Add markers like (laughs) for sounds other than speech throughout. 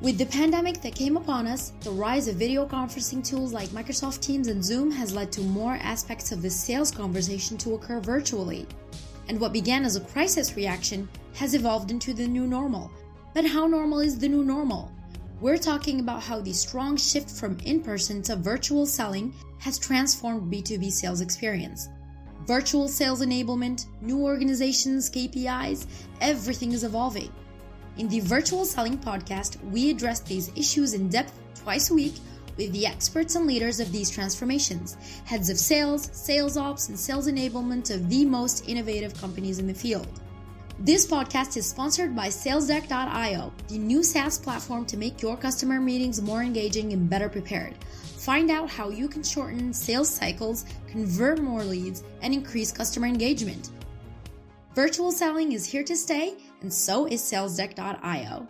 With the pandemic that came upon us, the rise of video conferencing tools like Microsoft Teams and Zoom has led to more aspects of the sales conversation to occur virtually. And what began as a crisis reaction has evolved into the new normal. But how normal is the new normal? We're talking about how the strong shift from in person to virtual selling has transformed B2B sales experience. Virtual sales enablement, new organizations, KPIs, everything is evolving. In the Virtual Selling Podcast, we address these issues in depth twice a week with the experts and leaders of these transformations, heads of sales, sales ops, and sales enablement of the most innovative companies in the field. This podcast is sponsored by SalesDeck.io, the new SaaS platform to make your customer meetings more engaging and better prepared. Find out how you can shorten sales cycles, convert more leads, and increase customer engagement. Virtual selling is here to stay, and so is SalesDeck.io.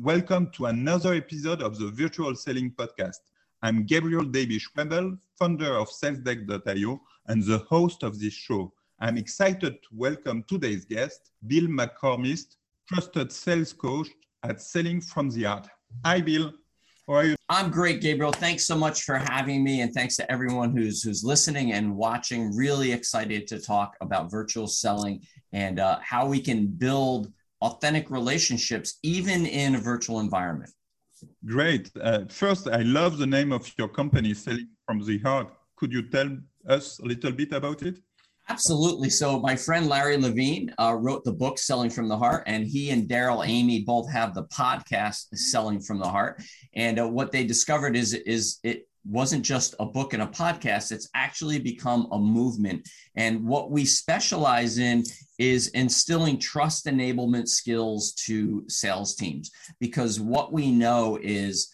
Welcome to another episode of the Virtual Selling Podcast. I'm Gabriel Davy-Schwebel, founder of SalesDeck.io and the host of this show. I'm excited to welcome today's guest, Bill McCormick, trusted sales coach at Selling from the Heart. Hi, Bill. How are you? I'm great, Gabriel. Thanks so much for having me, and thanks to everyone who's who's listening and watching. Really excited to talk about virtual selling and uh, how we can build authentic relationships even in a virtual environment. Great. Uh, first, I love the name of your company, Selling from the Heart. Could you tell us a little bit about it? Absolutely. So my friend Larry Levine uh, wrote the book Selling from the Heart, and he and Darrell Amy both have the podcast Selling from the Heart. And uh, what they discovered is is it wasn't just a book and a podcast; it's actually become a movement. And what we specialize in is instilling trust enablement skills to sales teams, because what we know is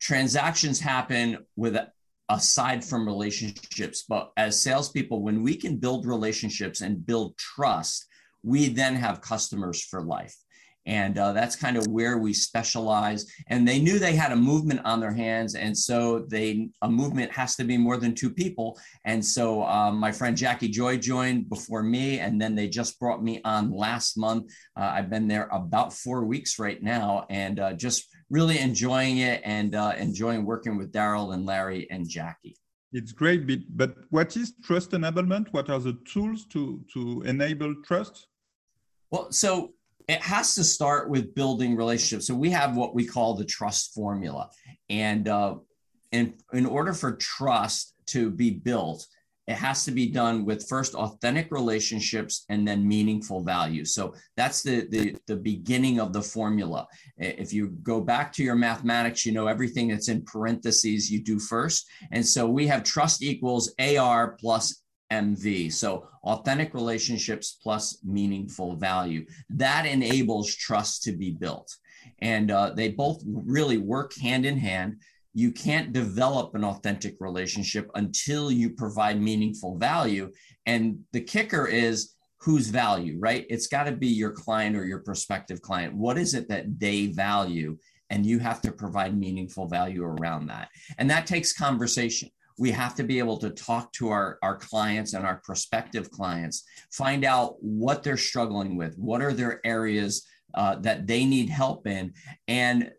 transactions happen with aside from relationships. But as salespeople, when we can build relationships and build trust, we then have customers for life. And uh, that's kind of where we specialize. And they knew they had a movement on their hands, and so they a movement has to be more than two people. And so um, my friend Jackie Joy joined before me, and then they just brought me on last month. Uh, I've been there about four weeks right now, and uh, just really enjoying it and uh, enjoying working with Darrell and Larry and Jackie. It's great, but what is trust enablement? What are the tools to, to enable trust? Well, so it has to start with building relationships. So we have what we call the trust formula. And uh, in, in order for trust to be built, it has to be done with first authentic relationships and then meaningful value. So that's the, the the beginning of the formula. If you go back to your mathematics you know everything that's in parentheses you do first. And so we have trust equals ar plus mv so authentic relationships plus meaningful value. That enables trust to be built. And uh, they both really work hand in hand you can't develop an authentic relationship until you provide meaningful value. And the kicker is whose value, right? It's got to be your client or your prospective client. What is it that they value? And you have to provide meaningful value around that. And that takes conversation. We have to be able to talk to our, our clients and our prospective clients, find out what they're struggling with, what are their areas uh, that they need help in, and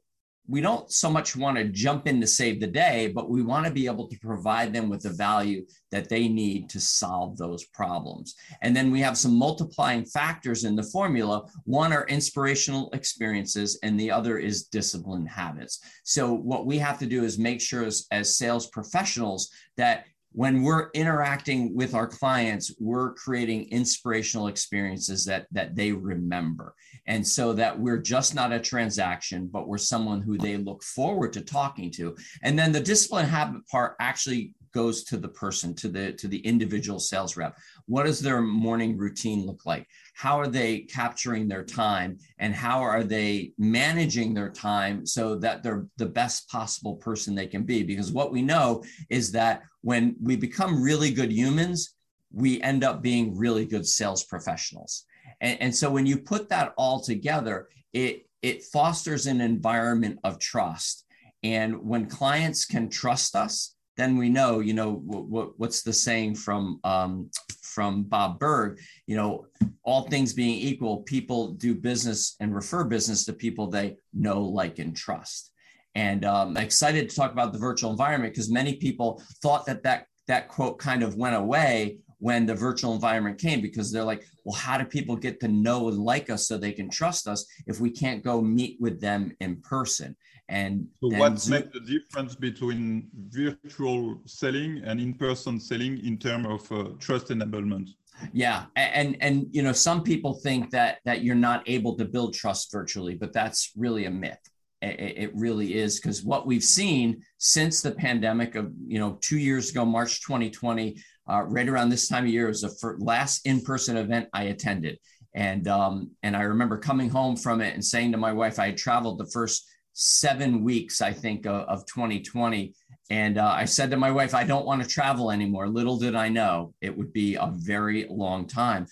we don't so much want to jump in to save the day, but we want to be able to provide them with the value that they need to solve those problems. And then we have some multiplying factors in the formula. One are inspirational experiences, and the other is discipline habits. So, what we have to do is make sure as, as sales professionals that when we're interacting with our clients we're creating inspirational experiences that that they remember. And so that we're just not a transaction but we're someone who they look forward to talking to. And then the discipline habit part actually goes to the person to the to the individual sales rep. What does their morning routine look like? How are they capturing their time and how are they managing their time so that they're the best possible person they can be? Because what we know is that when we become really good humans we end up being really good sales professionals. And, and so when you put that all together it it fosters an environment of trust. And when clients can trust us then we know, you know, what, what's the saying from um, from Bob Burg, you know, all things being equal, people do business and refer business to people they know, like, and trust. And um, I'm excited to talk about the virtual environment because many people thought that that that quote kind of went away when the virtual environment came because they're like, well, how do people get to know and like us so they can trust us if we can't go meet with them in person? And so what makes the difference between virtual selling and in-person selling in terms of uh, trust enablement? Yeah, and and you know some people think that that you're not able to build trust virtually, but that's really a myth. It, it really is because what we've seen since the pandemic of you know two years ago, March 2020, uh, right around this time of year was the last in-person event I attended, and um, and I remember coming home from it and saying to my wife, I had traveled the first seven weeks, I think, of, of 2020. And uh, I said to my wife, I don't want to travel anymore. Little did I know it would be a very long time.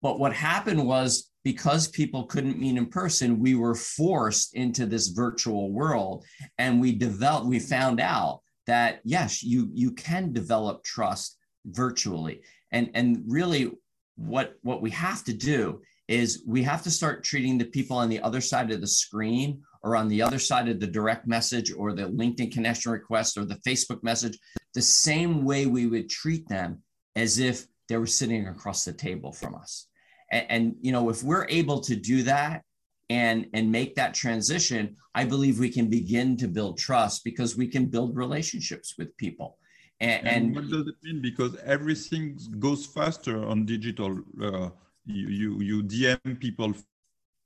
But what happened was because people couldn't meet in person, we were forced into this virtual world. And we developed, we found out that yes, you you can develop trust virtually. And, and really what, what we have to do is we have to start treating the people on the other side of the screen or on the other side of the direct message or the LinkedIn connection request or the Facebook message the same way we would treat them as if they were sitting across the table from us. And, and you know, if we're able to do that and and make that transition, I believe we can begin to build trust because we can build relationships with people. And, and, and what does it mean? Because everything goes faster on digital. Uh, you, you you DM people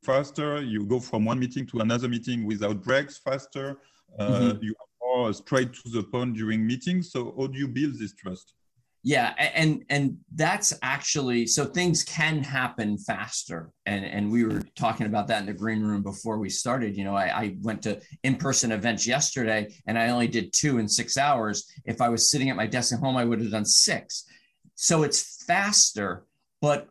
faster. You go from one meeting to another meeting without breaks faster. Uh, mm-hmm. You are more straight to the point during meetings. So how do you build this trust? Yeah, and and that's actually so things can happen faster, and and we were talking about that in the green room before we started. You know, I, I went to in-person events yesterday, and I only did two in six hours. If I was sitting at my desk at home, I would have done six. So it's faster, but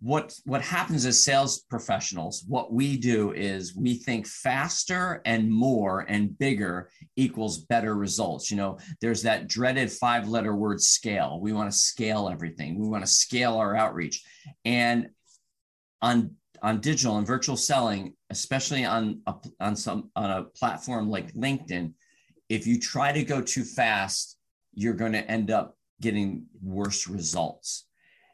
what what happens as sales professionals what we do is we think faster and more and bigger equals better results. You know there's that dreaded five letter word scale. We want to scale everything. We want to scale our outreach. And on on digital and virtual selling especially on a, on some on a platform like linkedin if you try to go too fast you're going to end up getting worse results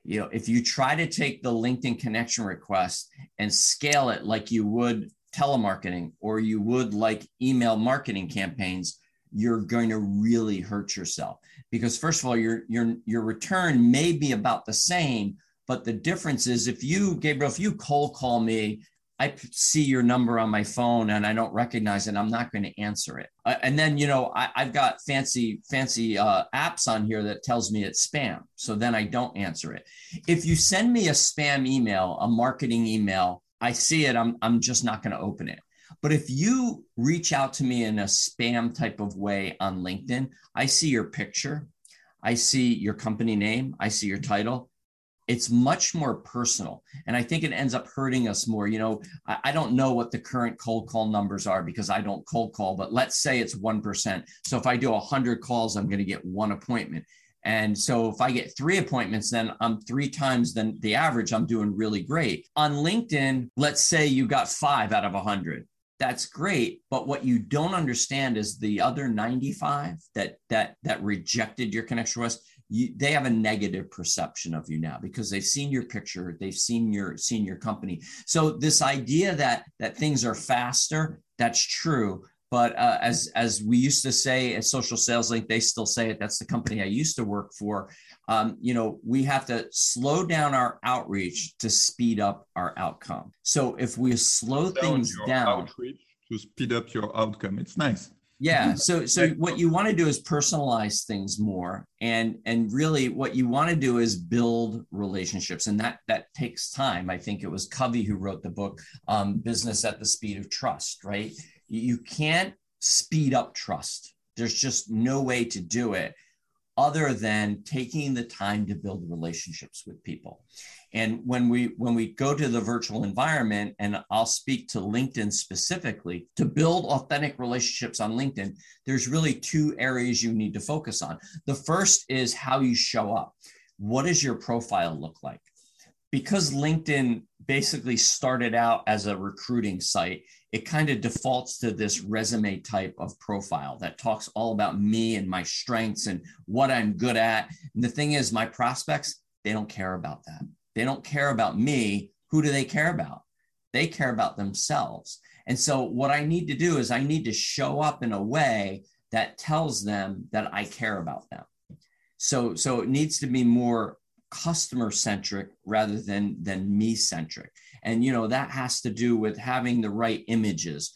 you know if you try to take the linkedin connection request and scale it like you would telemarketing or you would like email marketing campaigns you're going to really hurt yourself. Because first of all your your your return may be about the same but the difference is if you gabriel if you cold call me I see your number on my phone and I don't recognize it, I'm not going to answer it. Uh, and then, you know, I, have got fancy, fancy uh, apps on here that tells me it's spam. So then I don't answer it. If you send me a spam email, a marketing email, I see it, I'm, I'm just not going to open it. But if you reach out to me in a spam type of way on LinkedIn, I see your picture, I see your company name, I see your title, it's much more personal and i think it ends up hurting us more you know I, I, don't know what the current cold call numbers are because i don't cold call but let's say it's 1% so if i do 100 calls i'm going to get one appointment. And so if i get three appointments then i'm three times than the average i'm doing really great. On linkedin let's say you got five out of 100 that's great but what you don't understand is the other 95 that that that rejected your connection request you, they have a negative perception of you now because they've seen your picture, they've seen your seen your company. So this idea that that things are faster, that's true. But uh, as as we used to say at Social Sales Link, they still say it. That's the company I used to work for. Um, you know, we have to slow down our outreach to speed up our outcome. So if we slow things down, outreach to speed up your outcome, it's nice yeah so so what you want to do is personalize things more and and really what you want to do is build relationships and that that takes time. I think it was covey who wrote the book um, business at the speed of trust right? You can't speed up trust. There's just no way to do it other than taking the time to build relationships with people. And when we when we go to the virtual environment and i'll speak to linkedin specifically to build authentic relationships on linkedin there's really two areas you need to focus on. The first is how you show up. What does your profile look like? Because LinkedIn basically started out as a recruiting site, it kind of defaults to this resume type of profile that talks all about me and my strengths and what I'm good at. And the thing is, my prospects, they don't care about that. They don't care about me. Who do they care about? They care about themselves. And so, what I need to do is I need to show up in a way that tells them that I care about them. So, so it needs to be more customer centric rather than than me centric. And you know that has to do with having the right images.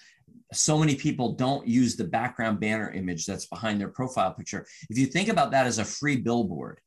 So many people don't use the background banner image that's behind their profile picture. If you think about that as a free billboard,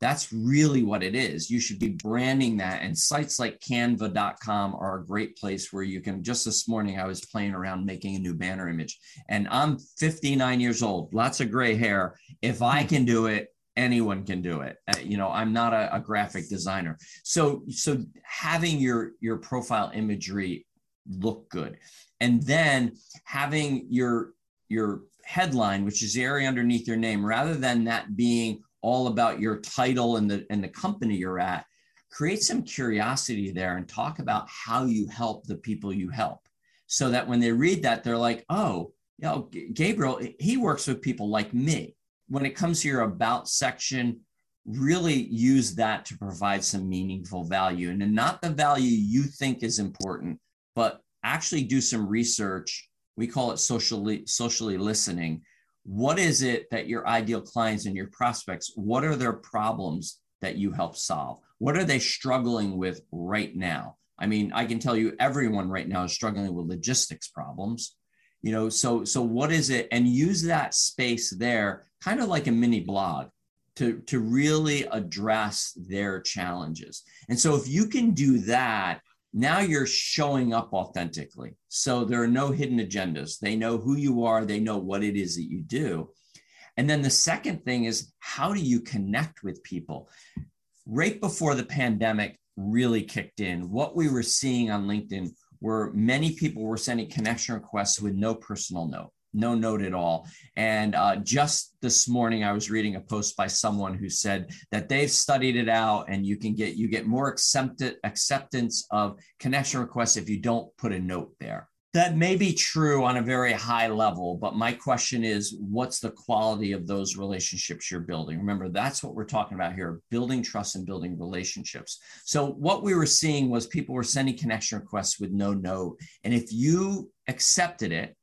that's really what it is. You should be branding that. And sites like canva.com are a great place where you can. Just this morning, I was playing around making a new banner image, and I'm 59 years old, lots of gray hair. If I can do it, anyone can do it. Uh, you know, I'm not a, a graphic designer. So, so having your your profile imagery look good, and then having your your headline, which is the area underneath your name, rather than that being all about your title and the and the company you're at create some curiosity there and talk about how you help the people you help so that when they read that they're like oh you know gabriel he works with people like me when it comes to your about section really use that to provide some meaningful value. And not the value you think is important but actually do some research. We call it socially socially listening. What is it that your ideal clients and your prospects what are their problems that you help solve? What are they struggling with right now? I mean i can tell you everyone right now is struggling with logistics problems you know so so what is it and use that space there kind of like a mini blog to to really address their challenges and so if you can do that now you're showing up authentically. So there are no hidden agendas. They know who you are, they know what it is that you do. And then the second thing is how do you connect with people? Right before the pandemic really kicked in, what we were seeing on LinkedIn were many people were sending connection requests with no personal note no note at all. And uh, just this morning, I was reading a post by someone who said that they've studied it out, and you can get you get more accepted acceptance of connection requests if you don't put a note there. That may be true on a very high level, but my question is what's the quality of those relationships you're building? Remember, that's what we're talking about here building trust and building relationships. So, what we were seeing was people were sending connection requests with no note. And if you accepted it,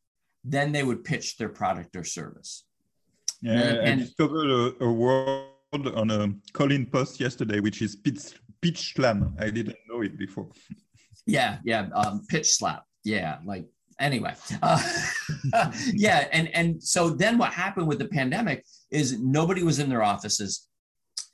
then they would pitch their product or service. Yeah, and, I discovered a, a word on a Colin post yesterday, which is pitch, pitch slam. I didn't know it before. Yeah, yeah, um, pitch slap. Yeah, like anyway, uh, (laughs) yeah, and and so then what happened with the pandemic is nobody was in their offices,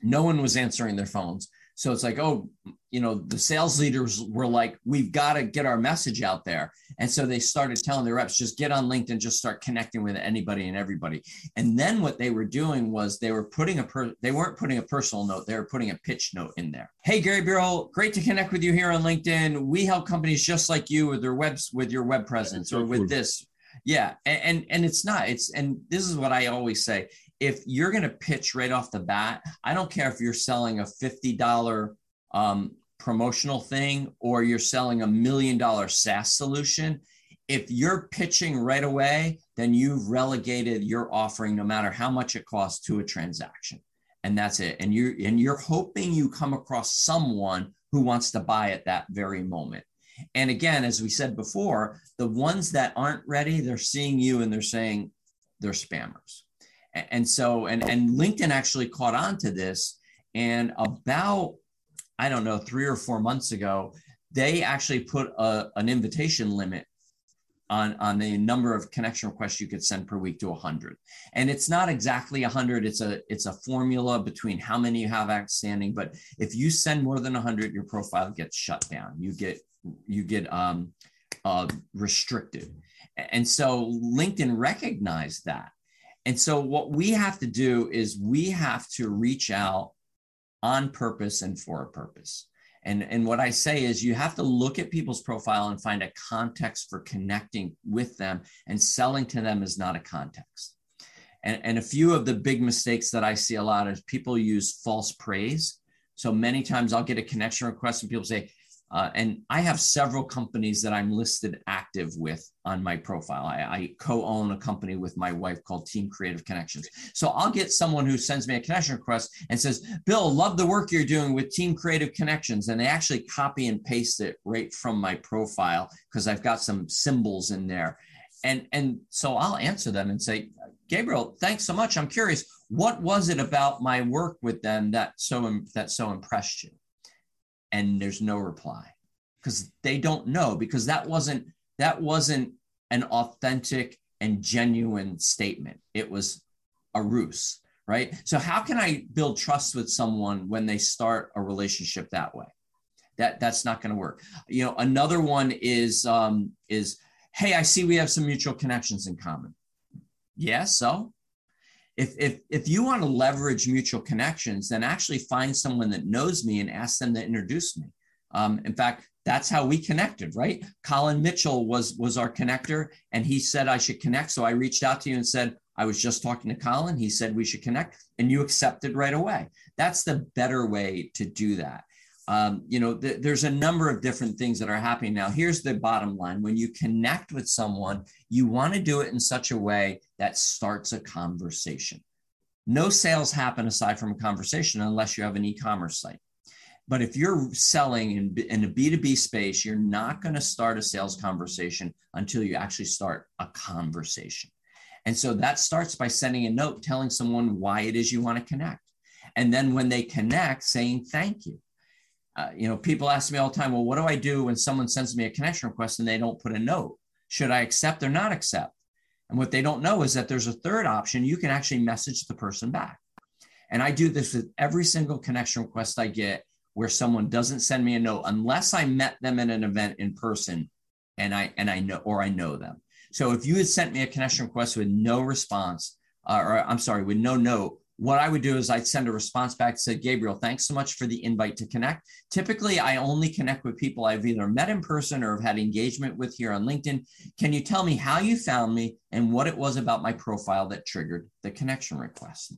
no one was answering their phones. So it's like, oh, you know, the sales leaders were like, we've got to get our message out there. And so they started telling their reps, just get on LinkedIn, just start connecting with anybody and everybody. And then what they were doing was they were putting a per they weren't putting a personal note, they were putting a pitch note in there. Hey Gary Bureau, great to connect with you here on LinkedIn. We help companies just like you with their webs with your web presence or with this. Yeah. And, and and it's not, it's and this is what I always say if you're going to pitch right off the bat, I don't care if you're selling a $50 um, promotional thing or you're selling a million dollar SaaS solution. If you're pitching right away, then you've relegated your offering, no matter how much it costs, to a transaction. And that's it. And you're, and you're hoping you come across someone who wants to buy at that very moment. And again, as we said before, the ones that aren't ready, they're seeing you and they're saying they're spammers and so and and linkedin actually caught on to this and about i don't know three or four months ago they actually put a, an invitation limit on, on the number of connection requests you could send per week to 100 and it's not exactly 100 it's a it's a formula between how many you have outstanding but if you send more than 100 your profile gets shut down. You get you get um, uh, restricted. And so linkedin recognized that and so, what we have to do is we have to reach out on purpose and for a purpose. And, and what I say is you have to look at people's profile and find a context for connecting with them, and selling to them is not a context. And, and a few of the big mistakes that I see a lot is people use false praise. So many times I'll get a connection request and people say, uh, and I have several companies that I'm listed active with on my profile. I, I co own a company with my wife called Team Creative Connections. So I'll get someone who sends me a connection request and says, Bill, love the work you're doing with Team Creative Connections. And they actually copy and paste it right from my profile because I've got some symbols in there. And, and so I'll answer them and say, Gabriel, thanks so much. I'm curious, what was it about my work with them that so that so impressed you? And there's no reply. Because they don't know because that wasn't that wasn't an authentic and genuine statement. It was a ruse right? So how can i build trust with someone when they start a relationship that way? That that's not going to work. You know another one is um is hey i see we have some mutual connections in common. Yeah so if if if you want to leverage mutual connections, then actually find someone that knows me and ask them to introduce me. Um, in fact, that's how we connected, right? Colin Mitchell was was our connector, and he said I should connect. So I reached out to you and said I was just talking to Colin. He said we should connect, and you accepted right away. That's the better way to do that. Um, you know, th- there's a number of different things that are happening now. Here's the bottom line when you connect with someone, you want to do it in such a way that starts a conversation. No sales happen aside from a conversation unless you have an e commerce site. But if you're selling in, in a B2B space, you're not going to start a sales conversation until you actually start a conversation. And so that starts by sending a note telling someone why it is you want to connect. And then when they connect, saying thank you uh, you know, people ask me all the time, well, what do I do when someone sends me a connection request and they don't put a note? Should I accept or not accept? And what they don't know is that there's a third option. You can actually message the person back. And I do this with every single connection request I get where someone doesn't send me a note unless I met them at an event in person and I and I know or I know them. So if you had sent me a connection request with no response, uh, or I'm sorry, with no note, what I would do is I'd send a response back to say, Gabriel, thanks so much for the invite to connect. Typically, I only connect with people I've either met in person or have had engagement with here on LinkedIn. Can you tell me how you found me and what it was about my profile that triggered the connection request?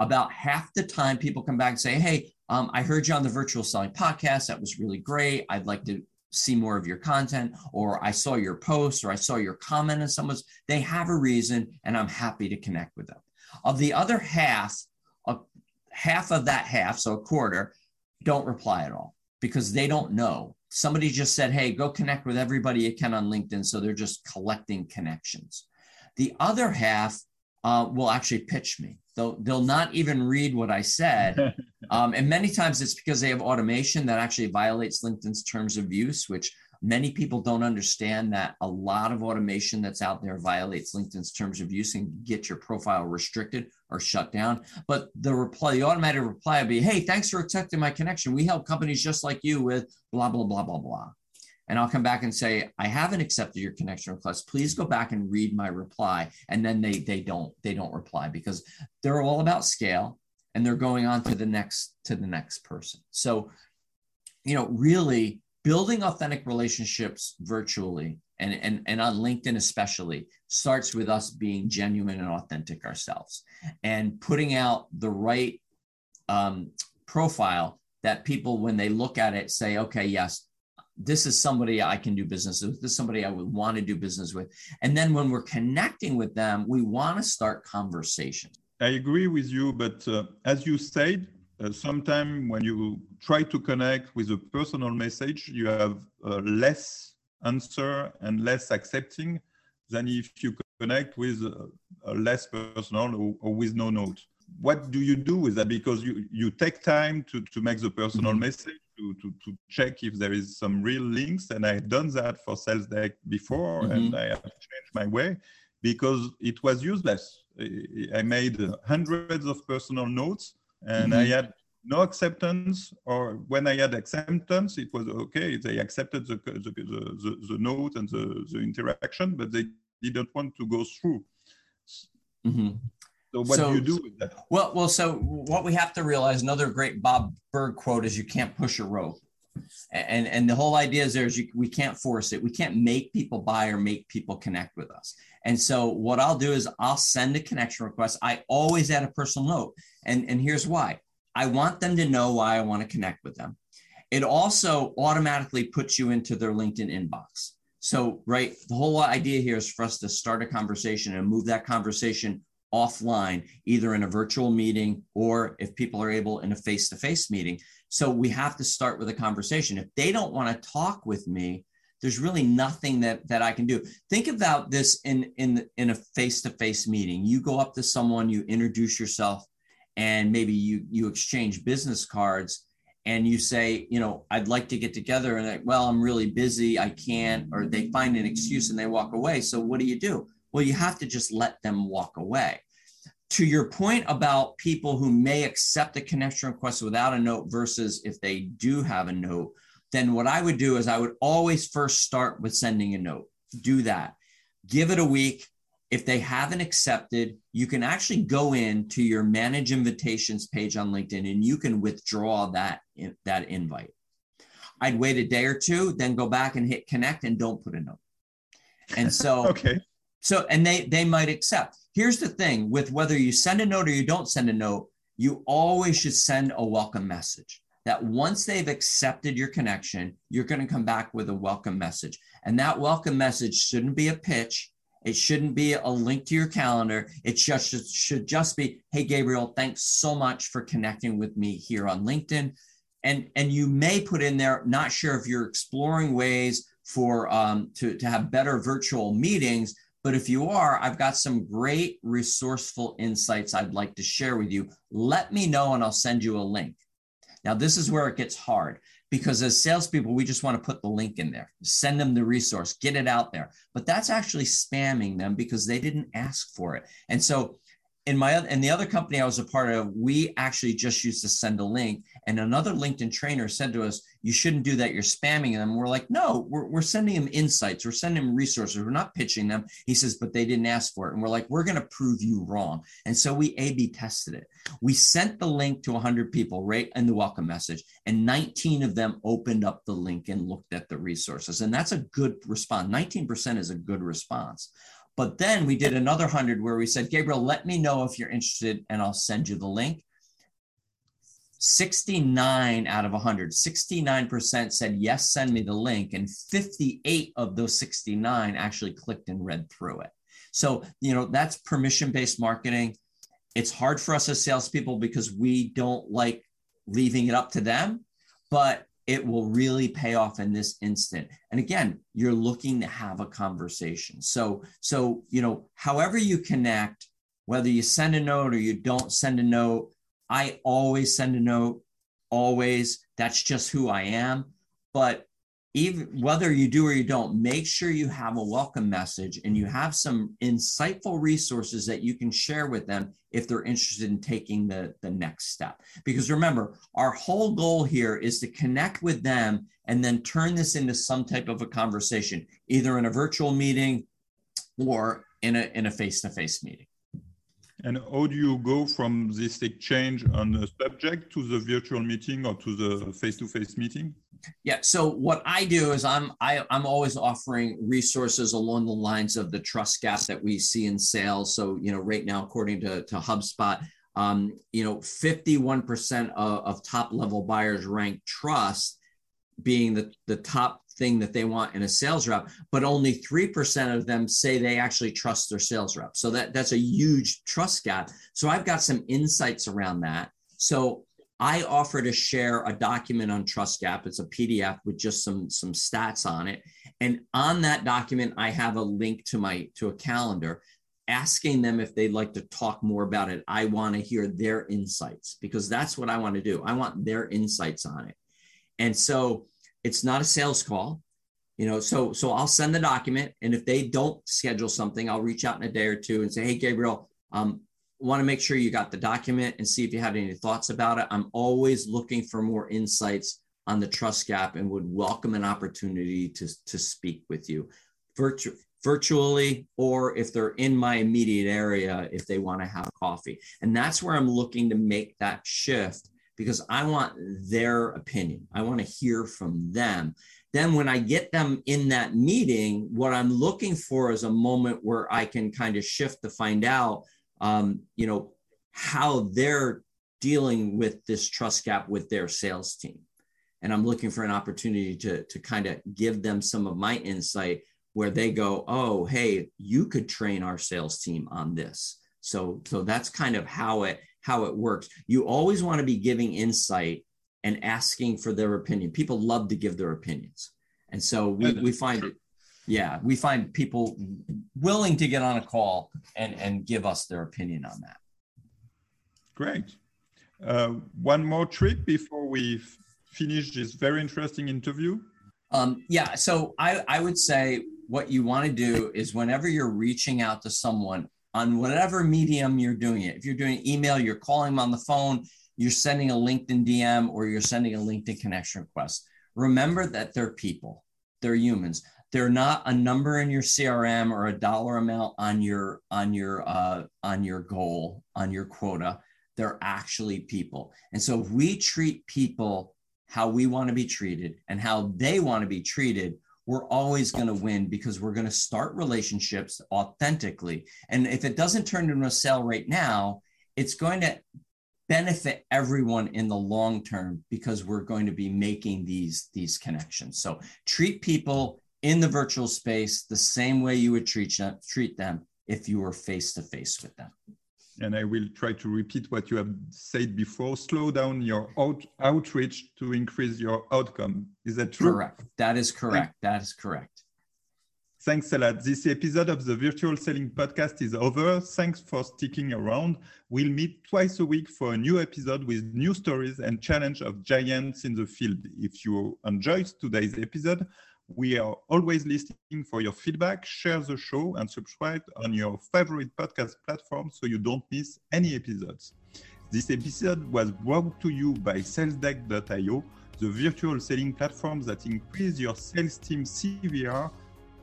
About half the time, people come back and say, Hey, um, I heard you on the virtual selling podcast. That was really great. I'd like to see more of your content, or I saw your post, or I saw your comment, and someone's, they have a reason, and I'm happy to connect with them. Of the other half, a, half of that half, so a quarter, don't reply at all because they don't know. Somebody just said, hey, go connect with everybody you can on LinkedIn. So they're just collecting connections. The other half uh, will actually pitch me. They'll, they'll not even read what I said. (laughs) Um, and many times it's because they have automation that actually violates LinkedIn's terms of use, which Many people don't understand that a lot of automation that's out there violates LinkedIn's terms of use and get your profile restricted or shut down. But the reply, the automated reply would be, Hey, thanks for accepting my connection. We help companies just like you with blah, blah, blah, blah, blah. And I'll come back and say, I haven't accepted your connection request. Please go back and read my reply. And then they they don't they don't reply because they're all about scale and they're going on to the next to the next person. So, you know, really building authentic relationships virtually and, and, and on LinkedIn especially starts with us being genuine and authentic ourselves and putting out the right um, profile that people, when they look at it, say, okay, yes, this is somebody I can do business with. This is somebody I would want to do business with. And then when we're connecting with them, we want to start conversation. I agree with you, but uh, as you said, uh, sometimes when you try to connect with a personal message, you have uh, less answer and less accepting than if you connect with a, a less personal or, or, with no note. What do you do with that? Because you, you take time to, to make the personal mm-hmm. message, to, to, to check if there is some real links. And I've done that for Sales Deck before, mm-hmm. and I have changed my way because it was useless. I made hundreds of personal notes and mm-hmm. I had no acceptance, or when I had acceptance, it was okay. They accepted the the, the, the note and the, the interaction, but they didn't want to go through. Mm-hmm. So what so, do you do with that? Well, well, so what we have to realize, another great Bob Burg quote is, "You can't push a rope." And and the whole idea is there is you, we can't force it. We can't make people buy or make people connect with us. And so what I'll do is I'll send a connection request. I always add a personal note, and and here's why I want them to know why I want to connect with them. It also automatically puts you into their LinkedIn inbox. So, right, the whole idea here is for us to start a conversation and move that conversation offline, either in a virtual meeting or if people are able in a face to face meeting. So, we have to start with a conversation. If they don't want to talk with me, there's really nothing that that I can do. Think about this in in in a face to face meeting. You go up to someone, you introduce yourself, and maybe you you exchange business cards and you say, you know, I'd like to get together and like, well, I'm really busy, I can't, or they find an excuse and they walk away. So what do you do? Well, you have to just let them walk away. To your point about people who may accept a connection request without a note versus if they do have a note, then what I would do is I would always first start with sending a note. Do that. Give it a week. If they haven't accepted, you can actually go in to your manage invitations page on LinkedIn and you can withdraw that, that invite. I'd wait a day or two, then go back and hit connect and don't put a note. And so, (laughs) okay. So, and they they might accept. Here's the thing with whether you send a note or you don't send a note, you always should send a welcome message. That once they've accepted your connection, you're going to come back with a welcome message. And that welcome message shouldn't be a pitch. It shouldn't be a link to your calendar. It just should, should just be, hey, Gabriel, thanks so much for connecting with me here on LinkedIn. And, and you may put in there, not sure if you're exploring ways for um, to, to have better virtual meetings, but if you are, I've got some great resourceful insights I'd like to share with you. Let me know and I'll send you a link. Now, this is where it gets hard because as salespeople, we just want to put the link in there, send them the resource, get it out there. But that's actually spamming them because they didn't ask for it. And so in my in the other company I was a part of, we actually just used to send a link. And another LinkedIn trainer said to us, "You shouldn't do that. You're spamming them." We're like, "No, we're, we're sending them insights. We're sending them resources. We're not pitching them." He says, "But they didn't ask for it." And we're like, "We're going to prove you wrong." And so we A/B tested it. We sent the link to 100 people right in the welcome message, and 19 of them opened up the link and looked at the resources. And that's a good response. 19% is a good response. But then we did another 100 where we said, Gabriel, let me know if you're interested and I'll send you the link. 69 out of 100, 69% said, yes, send me the link. And 58 of those 69 actually clicked and read through it. So, you know, that's permission based marketing. It's hard for us as salespeople because we don't like leaving it up to them. But it will really pay off in this instant. And again you're looking to have a conversation. So so you know however you connect whether you send a note or you don't send a note i always send a note always. That's just who i am. But even whether you do or you don't make sure you have a welcome message and you have some insightful resources that you can share with them if they're interested in taking the, the next step. Because remember our whole goal here is to connect with them and then turn this into some type of a conversation either in a virtual meeting or in a in a face-to-face meeting and how do you go from this exchange on the subject to the virtual meeting or to the face-to-face meeting? Yeah. So what I do is I'm I, I'm always offering resources along the lines of the trust gap that we see in sales. So you know, right now, according to, to HubSpot, um, you know, 51% of, of top level buyers rank trust being the, the top thing that they want in a sales rep, but only 3% of them say they actually trust their sales rep. So that, that's a huge trust gap. So I've got some insights around that. So I offer to share a document on Trust Gap. It's a PDF with just some some stats on it, and on that document, I have a link to my to a calendar, asking them if they'd like to talk more about it. I want to hear their insights because that's what I want to do. I want their insights on it, and so it's not a sales call you know so so i'll send the document and if they don't schedule something i'll reach out in a day or two and say hey gabriel um, want to make sure you got the document and see if you had any thoughts about it. I'm always looking for more insights on the trust gap and would welcome an opportunity to, to speak with you Virtu- virtually or if they're in my immediate area if they want to have coffee. And that's where i'm looking to make that shift because I want their opinion. I want to hear from them. Then, when I get them in that meeting, what I'm looking for is a moment where I can kind of shift to find out, um, you know, how they're dealing with this trust gap with their sales team. And I'm looking for an opportunity to, to kind of give them some of my insight where they go, oh, hey, you could train our sales team on this. So, so that's kind of how it how it works. You always want to be giving insight and asking for their opinion. People love to give their opinions. And so we, we find it, yeah, we find people willing to get on a call and, and give us their opinion on that. Great. Uh, one more trick before we finish this very interesting interview. Um, yeah, so I, I would say what you want to do is whenever you're reaching out to someone on whatever medium you're doing it, if you're doing email, you're calling them on the phone, you're sending a LinkedIn DM, or you're sending a LinkedIn connection request, remember that they're people, they're humans. They're not a number in your CRM or a dollar amount on your on your uh, on your goal on your quota they're actually people. And so if we treat people how we want to be treated and how they want to be treated, we're always going to win because we're going to start relationships authentically. And if it doesn't turn into a sale right now, it's going to benefit everyone in the long term because we're going to be making these these connections. So treat people in the virtual space the same way you would treat treat them if you were face to face with them and I will try to repeat what you have said before, slow down your out, outreach to increase your outcome. Is that true? Correct. That is correct. That is correct. Thanks a lot. This episode of the Virtual Selling Podcast is over. Thanks for sticking around. We'll meet twice a week for a new episode with new stories and challenge of giants in the field. If you enjoyed today's episode, we are always listening for your feedback. Share the show and subscribe on your favorite podcast platform so you don't miss any episodes. This episode was brought to you by SalesDeck.io, the virtual selling platform that increases your sales team CVR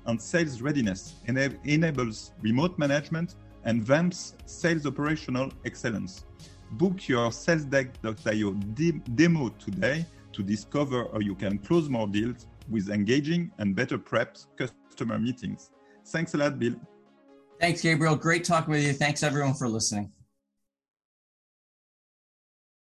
and sales readiness, and enables remote management and vamps sales operational excellence. Book your SalesDeck.io de- demo today to discover how you can close more deals with engaging and better prepped customer meetings. Thanks a lot, Bill. Thanks, Gabriel. Great talking with you. Thanks, everyone, for listening.